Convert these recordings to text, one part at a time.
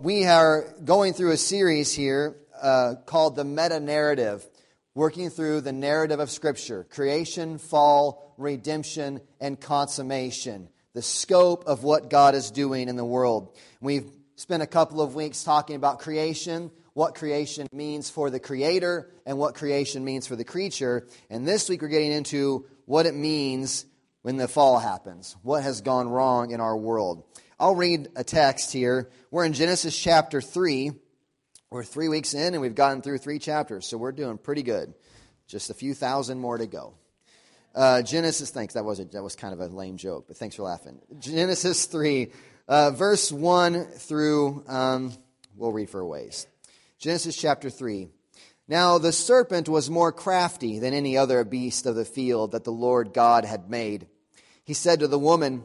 we are going through a series here uh, called the meta narrative, working through the narrative of Scripture creation, fall, redemption, and consummation. The scope of what God is doing in the world. We've spent a couple of weeks talking about creation, what creation means for the creator, and what creation means for the creature. And this week we're getting into what it means when the fall happens, what has gone wrong in our world. I'll read a text here. We're in Genesis chapter 3. We're three weeks in, and we've gotten through three chapters, so we're doing pretty good. Just a few thousand more to go. Uh, Genesis, thanks. That was, a, that was kind of a lame joke, but thanks for laughing. Genesis 3, uh, verse 1 through, um, we'll read for a ways. Genesis chapter 3. Now the serpent was more crafty than any other beast of the field that the Lord God had made. He said to the woman,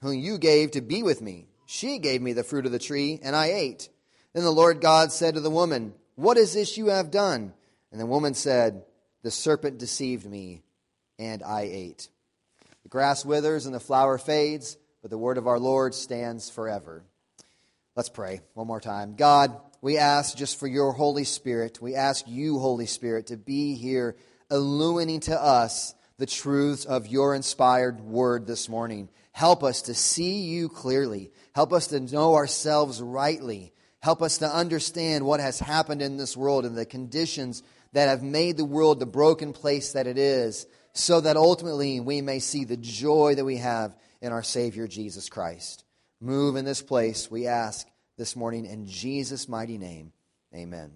whom you gave to be with me, she gave me the fruit of the tree, and I ate. Then the Lord God said to the woman, What is this you have done? And the woman said, The serpent deceived me, and I ate. The grass withers and the flower fades, but the word of our Lord stands forever. Let's pray one more time. God, we ask just for your Holy Spirit. We ask you, Holy Spirit, to be here illuminating to us the truths of your inspired word this morning. Help us to see you clearly. Help us to know ourselves rightly. Help us to understand what has happened in this world and the conditions that have made the world the broken place that it is, so that ultimately we may see the joy that we have in our Savior Jesus Christ. Move in this place, we ask this morning in Jesus' mighty name. Amen.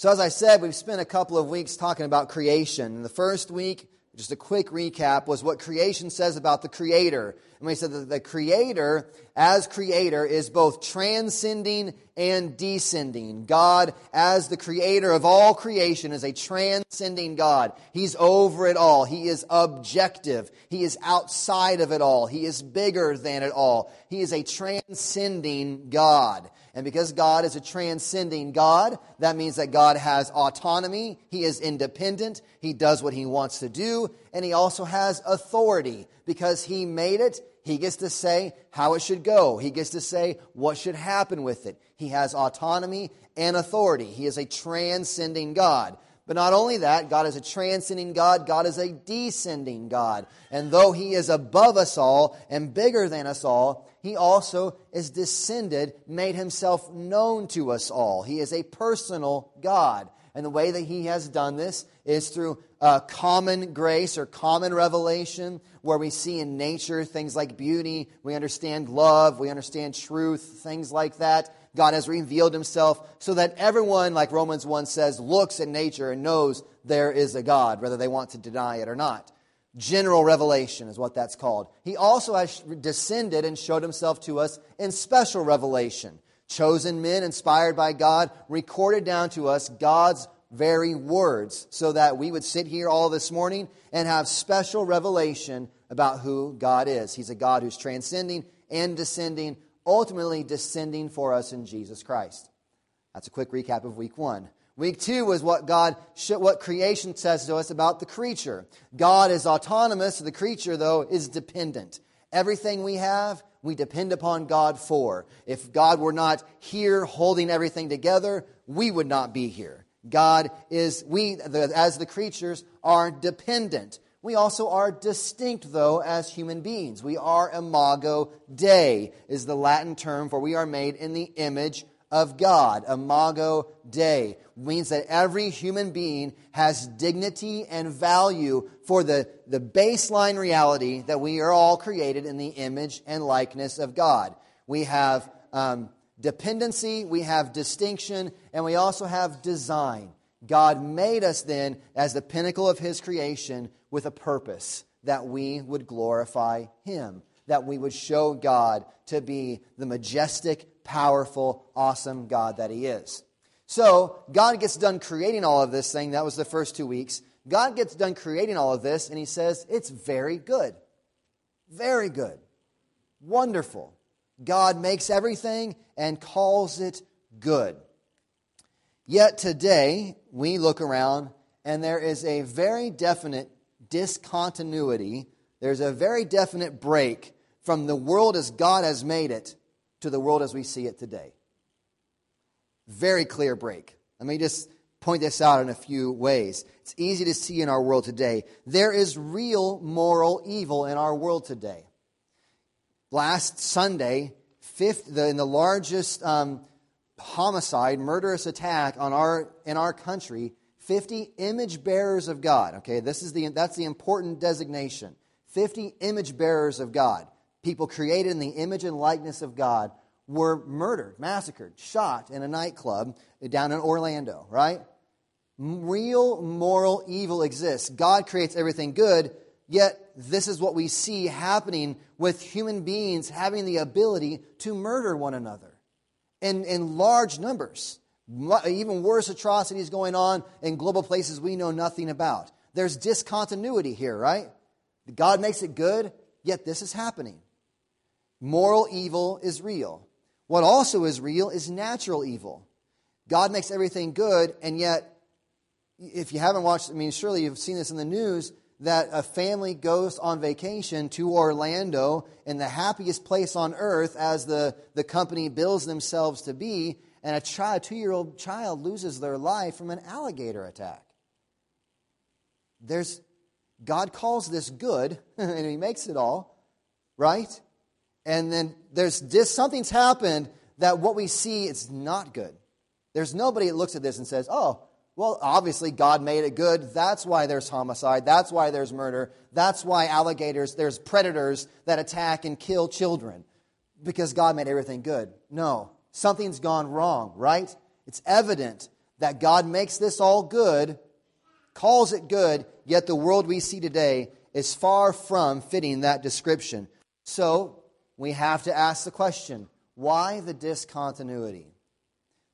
So, as I said, we've spent a couple of weeks talking about creation. In the first week, just a quick recap, was what creation says about the Creator. And we said that the Creator, as Creator, is both transcending and descending. God, as the Creator of all creation, is a transcending God. He's over it all. He is objective. He is outside of it all. He is bigger than it all. He is a transcending God. And because God is a transcending God, that means that God has autonomy. He is independent. He does what he wants to do. And he also has authority. Because he made it, he gets to say how it should go. He gets to say what should happen with it. He has autonomy and authority. He is a transcending God. But not only that, God is a transcending God, God is a descending God. And though He is above us all and bigger than us all, He also is descended, made Himself known to us all. He is a personal God. And the way that He has done this is through uh, common grace or common revelation, where we see in nature things like beauty, we understand love, we understand truth, things like that. God has revealed himself so that everyone, like Romans 1 says, looks at nature and knows there is a God, whether they want to deny it or not. General revelation is what that's called. He also has descended and showed himself to us in special revelation. Chosen men, inspired by God, recorded down to us God's very words so that we would sit here all this morning and have special revelation about who God is. He's a God who's transcending and descending ultimately descending for us in Jesus Christ. That's a quick recap of week one. Week two was what God, what creation says to us about the creature. God is autonomous. The creature, though, is dependent. Everything we have, we depend upon God for. If God were not here holding everything together, we would not be here. God is, we, as the creatures, are dependent. We also are distinct, though, as human beings. We are imago Dei, is the Latin term for we are made in the image of God. Imago Dei means that every human being has dignity and value for the, the baseline reality that we are all created in the image and likeness of God. We have um, dependency, we have distinction, and we also have design. God made us then as the pinnacle of His creation with a purpose that we would glorify Him, that we would show God to be the majestic, powerful, awesome God that He is. So, God gets done creating all of this thing. That was the first two weeks. God gets done creating all of this, and He says, It's very good. Very good. Wonderful. God makes everything and calls it good. Yet today, we look around and there is a very definite discontinuity. There's a very definite break from the world as God has made it to the world as we see it today. Very clear break. Let me just point this out in a few ways. It's easy to see in our world today. There is real moral evil in our world today. Last Sunday, fifth, the, in the largest um, homicide, murderous attack on our, in our country, 50 image bearers of God. Okay, this is the, that's the important designation. 50 image bearers of God people created in the image and likeness of God were murdered, massacred, shot in a nightclub down in Orlando, right? Real moral evil exists. God creates everything good, yet this is what we see happening with human beings having the ability to murder one another in, in large numbers. Even worse atrocities going on in global places we know nothing about. There's discontinuity here, right? God makes it good, yet this is happening. Moral evil is real. What also is real is natural evil. God makes everything good, and yet, if you haven't watched, I mean, surely you've seen this in the news that a family goes on vacation to Orlando in the happiest place on earth as the, the company bills themselves to be, and a child, two year old child loses their life from an alligator attack. There's, God calls this good, and He makes it all, right? and then there's this, something's happened that what we see is not good. There's nobody that looks at this and says, oh, well, obviously God made it good. That's why there's homicide. That's why there's murder. That's why alligators, there's predators that attack and kill children because God made everything good. No, something's gone wrong, right? It's evident that God makes this all good, calls it good, yet the world we see today is far from fitting that description. So, we have to ask the question why the discontinuity?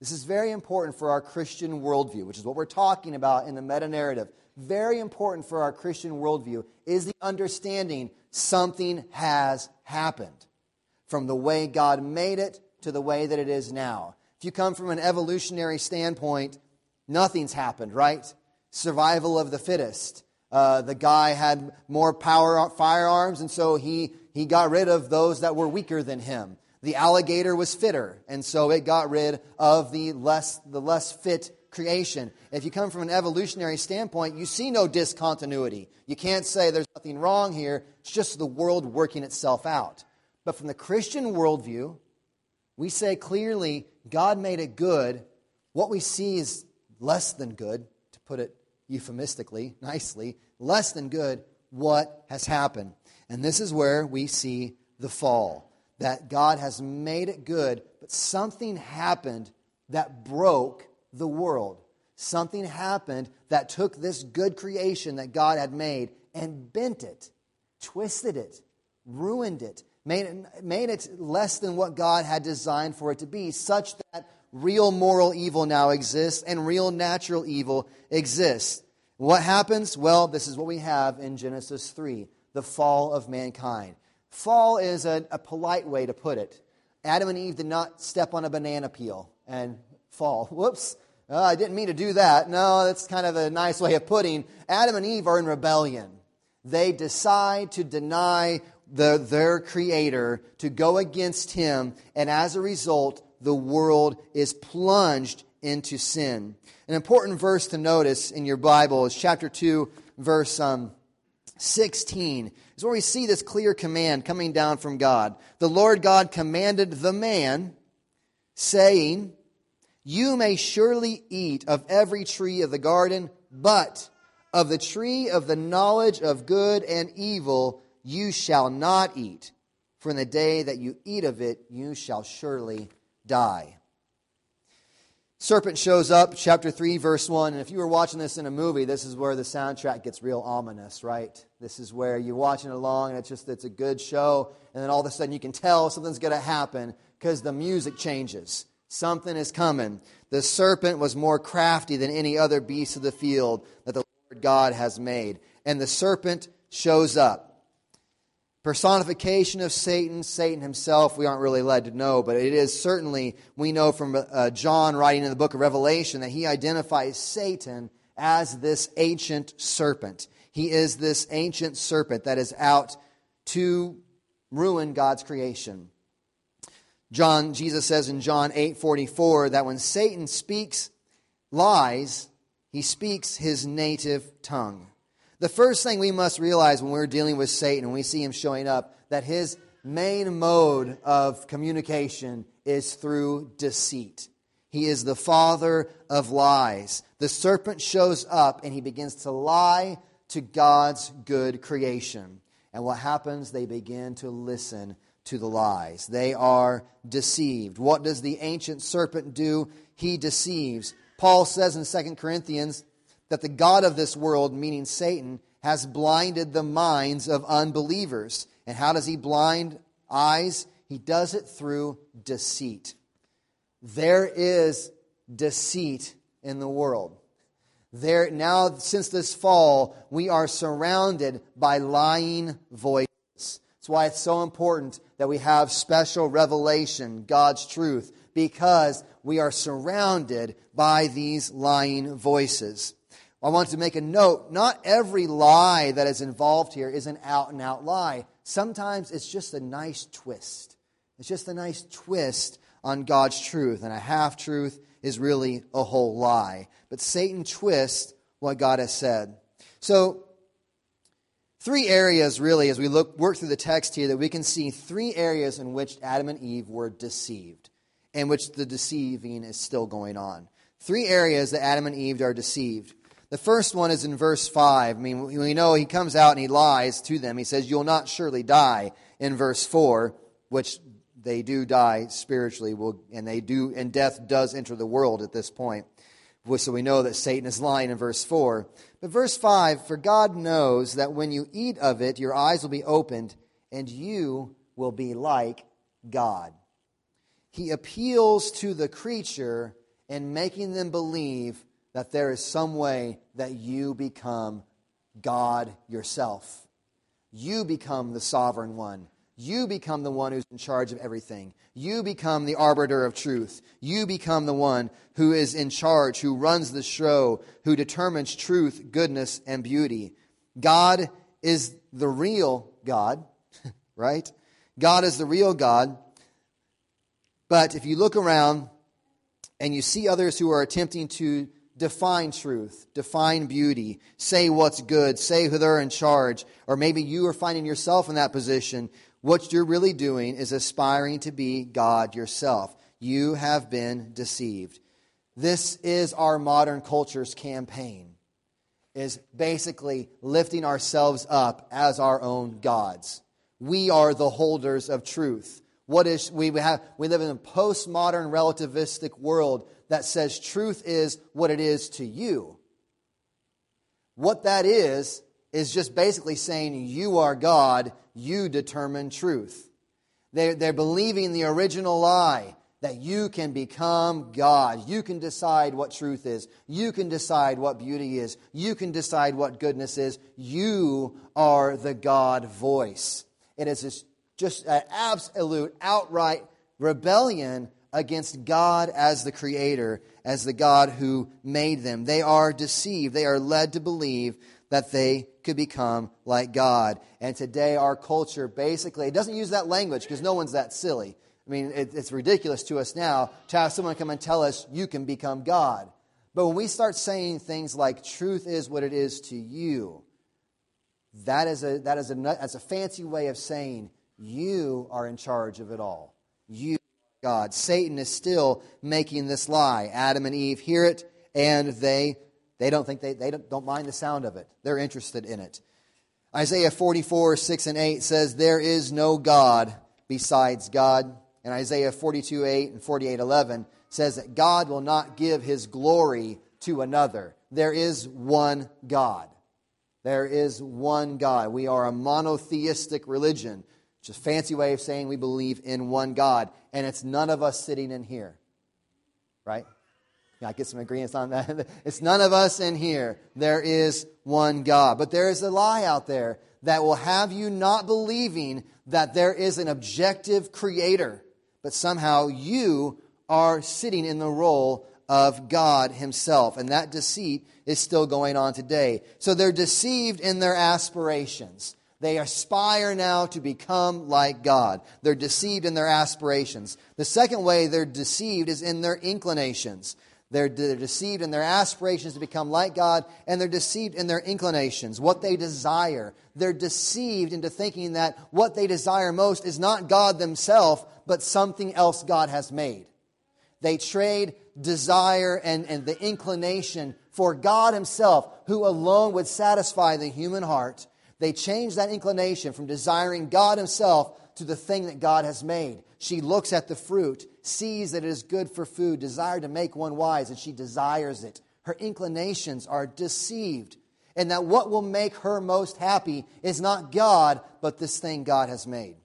This is very important for our Christian worldview, which is what we're talking about in the meta narrative. Very important for our Christian worldview is the understanding something has happened from the way God made it to the way that it is now. If you come from an evolutionary standpoint, nothing's happened, right? Survival of the fittest. Uh, the guy had more power firearms, and so he he got rid of those that were weaker than him. The alligator was fitter, and so it got rid of the less, the less fit creation. If you come from an evolutionary standpoint, you see no discontinuity. You can't say there's nothing wrong here, it's just the world working itself out. But from the Christian worldview, we say clearly God made it good. What we see is less than good, to put it euphemistically, nicely, less than good. What has happened? And this is where we see the fall that God has made it good, but something happened that broke the world. Something happened that took this good creation that God had made and bent it, twisted it, ruined it, made it, made it less than what God had designed for it to be, such that real moral evil now exists and real natural evil exists. What happens? Well, this is what we have in Genesis 3 the fall of mankind. Fall is a, a polite way to put it. Adam and Eve did not step on a banana peel and fall. Whoops. oh, I didn't mean to do that. No, that's kind of a nice way of putting. Adam and Eve are in rebellion. They decide to deny the, their creator, to go against him, and as a result, the world is plunged into sin. An important verse to notice in your Bible is chapter 2, verse um, 16 is where we see this clear command coming down from God. The Lord God commanded the man, saying, You may surely eat of every tree of the garden, but of the tree of the knowledge of good and evil you shall not eat, for in the day that you eat of it, you shall surely die. Serpent shows up, chapter 3, verse 1. And if you were watching this in a movie, this is where the soundtrack gets real ominous, right? This is where you're watching along and it's just it's a good show, and then all of a sudden you can tell something's going to happen because the music changes. Something is coming. The serpent was more crafty than any other beast of the field that the Lord God has made. And the serpent shows up personification of Satan, Satan himself, we aren't really led to know, but it is certainly, we know from uh, John writing in the book of Revelation that he identifies Satan as this ancient serpent. He is this ancient serpent that is out to ruin God's creation. John, Jesus says in John 8 44 that when Satan speaks lies, he speaks his native tongue. The first thing we must realize when we're dealing with Satan and we see him showing up, that his main mode of communication is through deceit. He is the father of lies. The serpent shows up and he begins to lie to God's good creation. And what happens? They begin to listen to the lies. They are deceived. What does the ancient serpent do? He deceives. Paul says in 2 Corinthians that the God of this world, meaning Satan, has blinded the minds of unbelievers. And how does he blind eyes? He does it through deceit. There is deceit in the world. There now since this fall, we are surrounded by lying voices. That's why it's so important that we have special revelation, God's truth, because we are surrounded by these lying voices. I want to make a note not every lie that is involved here is an out and out lie. Sometimes it's just a nice twist. It's just a nice twist on God's truth, and a half truth is really a whole lie. But Satan twists what God has said. So, three areas really, as we look work through the text here, that we can see three areas in which Adam and Eve were deceived, in which the deceiving is still going on. Three areas that Adam and Eve are deceived. The first one is in verse 5. I mean, we know he comes out and he lies to them. He says, You'll not surely die in verse 4, which they do die spiritually, and they do, and death does enter the world at this point. So we know that Satan is lying in verse 4. But verse 5 For God knows that when you eat of it, your eyes will be opened, and you will be like God. He appeals to the creature in making them believe that there is some way that you become God yourself. You become the sovereign one. You become the one who's in charge of everything. You become the arbiter of truth. You become the one who is in charge, who runs the show, who determines truth, goodness, and beauty. God is the real God, right? God is the real God. But if you look around and you see others who are attempting to define truth, define beauty, say what's good, say who they're in charge, or maybe you are finding yourself in that position. What you're really doing is aspiring to be God yourself. You have been deceived. This is our modern culture's campaign is basically lifting ourselves up as our own gods. We are the holders of truth. What is we have we live in a postmodern relativistic world that says truth is what it is to you. What that is, is just basically saying you are God, you determine truth. They're, they're believing the original lie that you can become God. You can decide what truth is. You can decide what beauty is. You can decide what goodness is. You are the God voice. It is just an absolute, outright rebellion against God as the creator, as the God who made them. They are deceived. They are led to believe that they could become like God. And today, our culture basically, it doesn't use that language because no one's that silly. I mean, it, it's ridiculous to us now to have someone come and tell us, you can become God. But when we start saying things like, truth is what it is to you, that is a, that is a, that's a fancy way of saying, you are in charge of it all. You, God. Satan is still making this lie. Adam and Eve hear it, and they, they don't think they, they don't, don't mind the sound of it. They're interested in it. Isaiah 44, 6 and 8 says, There is no God besides God and Isaiah 42 8 and 48 11 says that God will not give his glory to another. There is one God. There is one God. We are a monotheistic religion, is a fancy way of saying we believe in one God. And it's none of us sitting in here. Right? Yeah, I get some agreements on that. It's none of us in here. There is one God. But there is a lie out there that will have you not believing that there is an objective creator but somehow you are sitting in the role of God Himself. And that deceit is still going on today. So they're deceived in their aspirations. They aspire now to become like God. They're deceived in their aspirations. The second way they're deceived is in their inclinations. They're, they're, deceived in their aspirations to become like God, and they're deceived in their inclinations, what they desire. They're deceived into thinking that what they desire most is not God themselves, but something else God has made. They trade desire and, and the inclination for God Himself, who alone would satisfy the human heart. They change that inclination from desiring God Himself to the thing that God has made. She looks at the fruit, sees that it is good for food, desire to make one wise, and she desires it. Her inclinations are deceived. And that what will make her most happy is not God, but this thing God has made.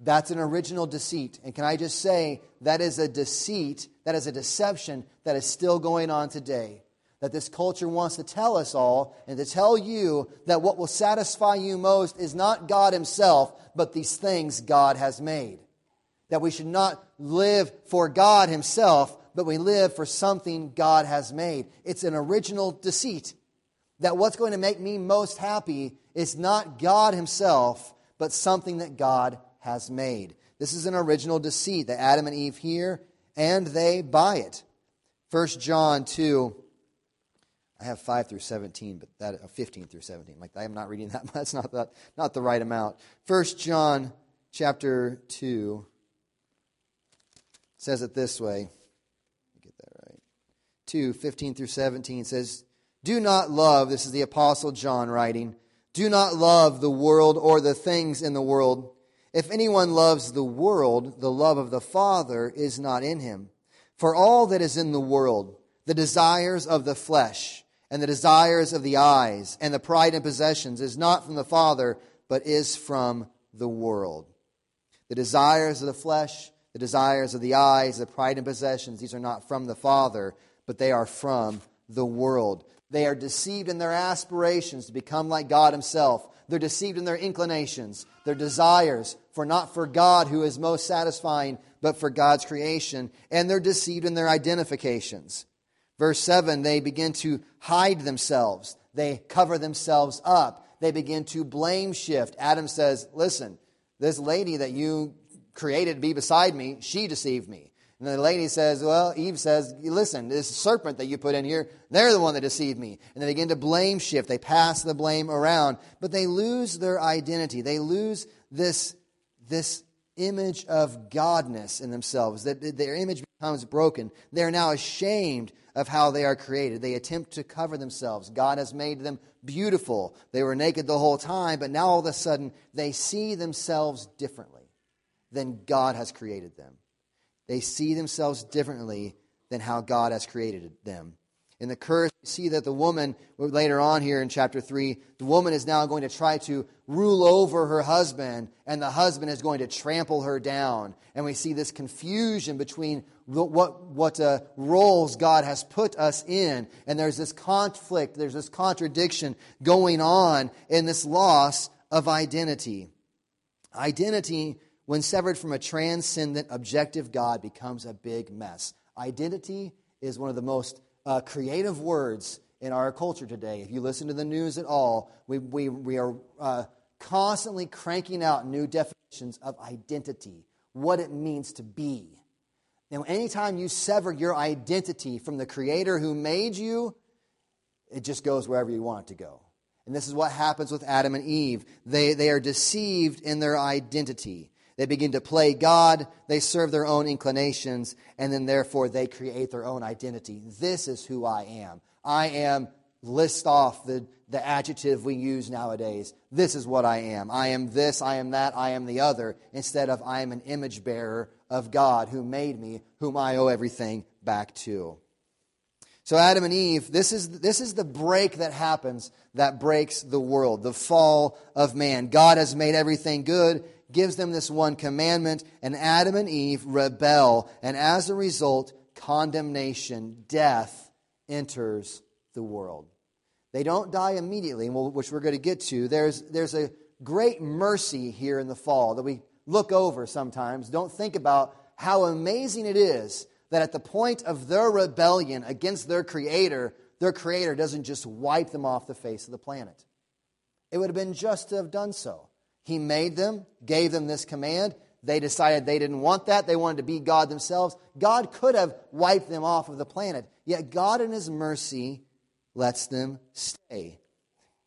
That's an original deceit. And can I just say, that is a deceit, that is a deception that is still going on today. That this culture wants to tell us all and to tell you that what will satisfy you most is not God Himself, but these things God has made. That we should not live for God Himself, but we live for something God has made. It's an original deceit. That what's going to make me most happy is not God Himself, but something that God has made. This is an original deceit that Adam and Eve hear, and they buy it. 1 John 2, I have 5 through 17, but that uh, 15 through 17. Like I am not reading that. That's not that, not the right amount. 1 John chapter 2 says it this way. Get that right. 2, 15 through 17 says, Do not love, this is the Apostle John writing, do not love the world or the things in the world. If anyone loves the world, the love of the Father is not in him. For all that is in the world, the desires of the flesh, and the desires of the eyes, and the pride and possessions, is not from the Father, but is from the world. The desires of the flesh, the desires of the eyes, the pride and possessions, these are not from the Father, but they are from the world. They are deceived in their aspirations to become like God Himself. They're deceived in their inclinations, their desires for not for God who is most satisfying, but for God's creation. And they're deceived in their identifications. Verse 7 they begin to hide themselves, they cover themselves up, they begin to blame shift. Adam says, Listen, this lady that you created to be beside me, she deceived me. And the lady says, Well, Eve says, Listen, this serpent that you put in here, they're the one that deceived me. And they begin to blame shift. They pass the blame around. But they lose their identity. They lose this, this image of godness in themselves, that their image becomes broken. They are now ashamed of how they are created. They attempt to cover themselves. God has made them beautiful. They were naked the whole time, but now all of a sudden they see themselves differently than God has created them. They see themselves differently than how God has created them. In the curse, we see that the woman, later on here in chapter 3, the woman is now going to try to rule over her husband, and the husband is going to trample her down. And we see this confusion between what, what uh, roles God has put us in. And there's this conflict, there's this contradiction going on in this loss of identity. Identity when severed from a transcendent, objective God, becomes a big mess. Identity is one of the most uh, creative words in our culture today. If you listen to the news at all, we, we, we are uh, constantly cranking out new definitions of identity, what it means to be. Now, anytime you sever your identity from the Creator who made you, it just goes wherever you want it to go. And this is what happens with Adam and Eve. They, they are deceived in their identity. They begin to play God, they serve their own inclinations, and then therefore they create their own identity. This is who I am. I am, list off the, the adjective we use nowadays. This is what I am. I am this, I am that, I am the other, instead of I am an image bearer of God who made me, whom I owe everything back to. So, Adam and Eve, this is, this is the break that happens that breaks the world, the fall of man. God has made everything good, gives them this one commandment, and Adam and Eve rebel. And as a result, condemnation, death enters the world. They don't die immediately, which we're going to get to. There's, there's a great mercy here in the fall that we look over sometimes. Don't think about how amazing it is that at the point of their rebellion against their Creator, their Creator doesn't just wipe them off the face of the planet. It would have been just to have done so. He made them, gave them this command. They decided they didn't want that. They wanted to be God themselves. God could have wiped them off of the planet. Yet God, in His mercy, lets them stay.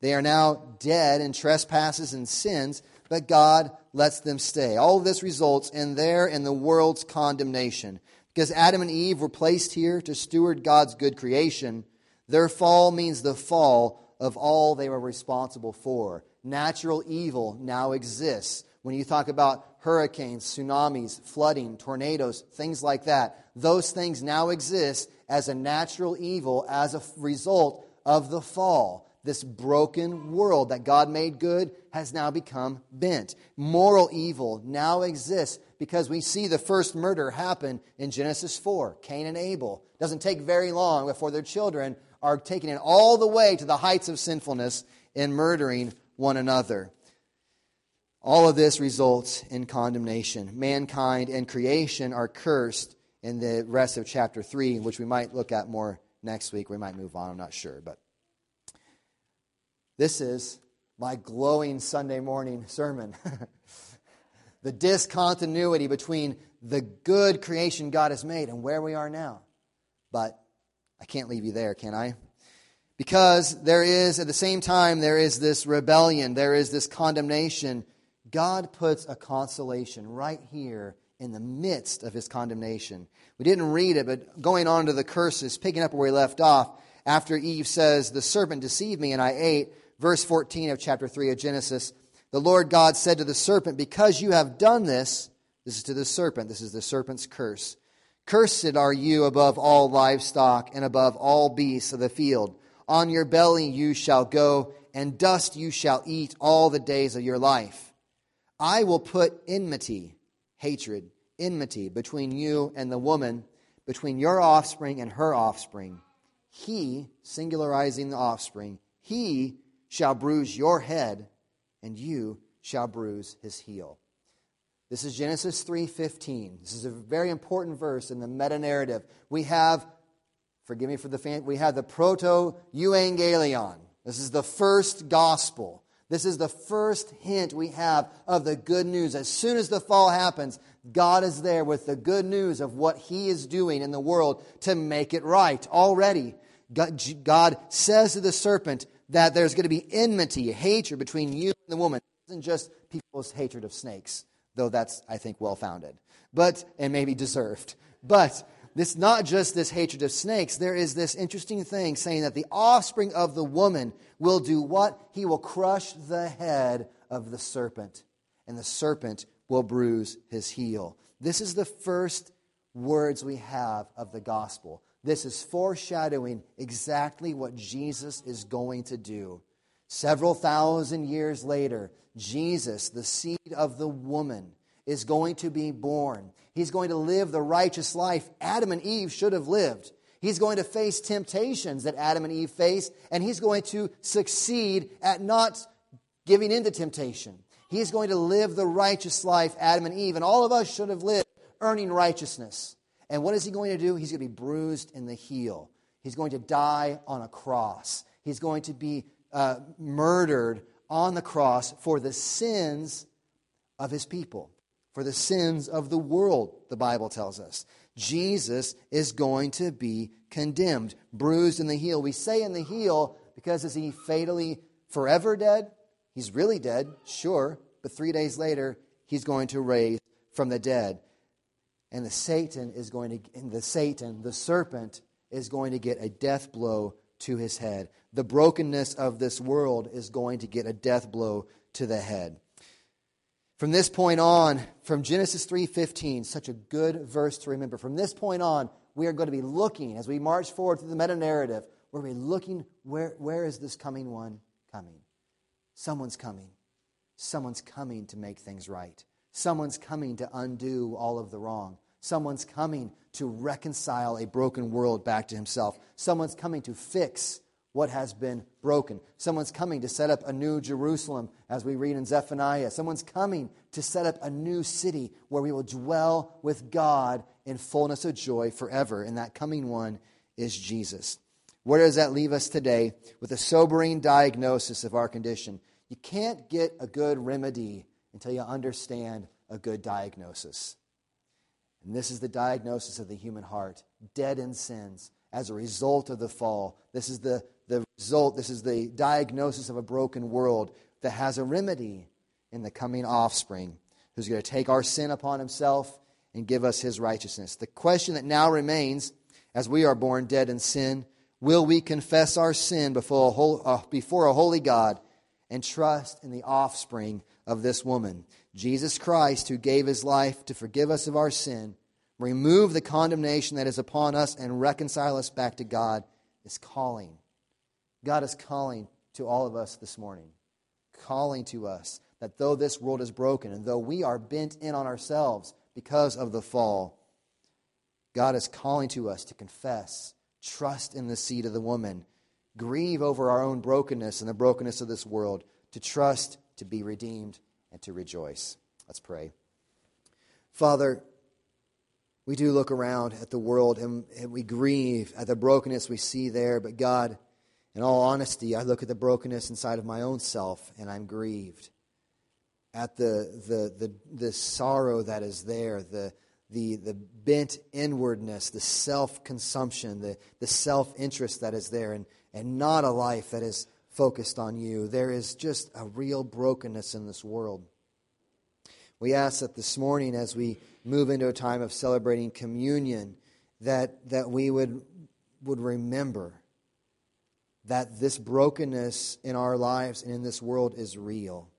They are now dead in trespasses and sins, but God lets them stay. All of this results in their and the world's condemnation. Because Adam and Eve were placed here to steward God's good creation, their fall means the fall of all they were responsible for. Natural evil now exists. When you talk about hurricanes, tsunamis, flooding, tornadoes, things like that, those things now exist as a natural evil as a result of the fall. This broken world that God made good has now become bent. Moral evil now exists because we see the first murder happen in Genesis 4 Cain and Abel. It doesn't take very long before their children are taken in all the way to the heights of sinfulness in murdering one another. All of this results in condemnation. Mankind and creation are cursed in the rest of chapter 3, which we might look at more next week. We might move on, I'm not sure. But this is my glowing Sunday morning sermon. the discontinuity between the good creation God has made and where we are now. But I can't leave you there, can I? Because there is, at the same time, there is this rebellion, there is this condemnation. God puts a consolation right here in the midst of his condemnation. We didn't read it, but going on to the curses, picking up where we left off, after Eve says, The serpent deceived me and I ate, verse 14 of chapter 3 of Genesis, the Lord God said to the serpent, Because you have done this, this is to the serpent, this is the serpent's curse. Cursed are you above all livestock and above all beasts of the field. On your belly you shall go, and dust you shall eat all the days of your life. I will put enmity, hatred, enmity between you and the woman, between your offspring and her offspring. He, singularizing the offspring, he shall bruise your head and you shall bruise his heel. This is Genesis 3:15. This is a very important verse in the meta narrative. We have forgive me for the fan, we have the proto euangelion. This is the first gospel. This is the first hint we have of the good news. As soon as the fall happens, God is there with the good news of what He is doing in the world to make it right already. God, says to the serpent, that there's going to be enmity, hatred between you and the woman. It isn't just people's hatred of snakes, though that's, I think, well founded, but, and maybe deserved. But this not just this hatred of snakes, there is this interesting thing saying that the offspring of the woman will do what? He will crush the head of the serpent, and the serpent will bruise his heel. This is the first words we have of the gospel. This is foreshadowing exactly what Jesus is going to do. Several thousand years later, Jesus, the seed of the woman, is going to be born. He's going to live the righteous life Adam and Eve should have lived. He's going to face temptations that Adam and Eve faced, and he's going to succeed at not giving in to temptation. He's going to live the righteous life Adam and Eve and all of us should have lived, earning righteousness. And what is he going to do? He's going to be bruised in the heel. He's going to die on a cross. He's going to be uh, murdered on the cross for the sins of his people, for the sins of the world, the Bible tells us. Jesus is going to be condemned, bruised in the heel. We say in the heel because is he fatally forever dead? He's really dead, sure, but three days later, he's going to raise from the dead. And the Satan is going to, and the Satan, the serpent, is going to get a death blow to his head. The brokenness of this world is going to get a death blow to the head. From this point on, from Genesis 3:15, such a good verse to remember. From this point on, we are going to be looking as we march forward through the meta narrative. We're going to be looking where, where is this coming one coming? Someone's coming. Someone's coming to make things right. Someone's coming to undo all of the wrong. Someone's coming to reconcile a broken world back to himself. Someone's coming to fix what has been broken. Someone's coming to set up a new Jerusalem, as we read in Zephaniah. Someone's coming to set up a new city where we will dwell with God in fullness of joy forever. And that coming one is Jesus. Where does that leave us today with a sobering diagnosis of our condition? You can't get a good remedy until you understand a good diagnosis. And this is the diagnosis of the human heart dead in sins as a result of the fall. This is the, the result, this is the diagnosis of a broken world that has a remedy in the coming offspring who's going to take our sin upon himself and give us his righteousness. The question that now remains as we are born dead in sin will we confess our sin before a, uh, before a holy God and trust in the offspring of this woman? Jesus Christ, who gave his life to forgive us of our sin, remove the condemnation that is upon us, and reconcile us back to God, is calling. God is calling to all of us this morning, calling to us that though this world is broken and though we are bent in on ourselves because of the fall, God is calling to us to confess, trust in the seed of the woman, grieve over our own brokenness and the brokenness of this world, to trust, to be redeemed, and to rejoice. Let's pray. Father, we do look around at the world and, and, we grieve at the brokenness we see there, but God, in all honesty, I look at the brokenness inside of my own self and I'm grieved at the, the, the, the sorrow that is there, the, the, the bent inwardness, the self consumption, the, the self interest that is there, and, and not a life that is focused on you. There is just a real brokenness in this world. We ask that this morning, as we move into a time of celebrating communion, that, that we would, would remember that this brokenness in our lives and in this world is real.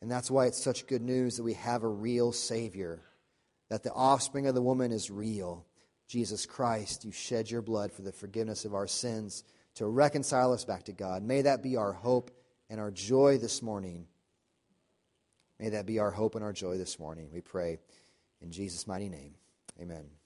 And that's why it's such good news that we have a real Savior, that the offspring of the woman is real. Jesus Christ, you shed your blood for the forgiveness of our sins to reconcile us back to God. May that be our hope and our joy this morning. May that be our hope and our joy this morning. We pray in Jesus' mighty name. Amen.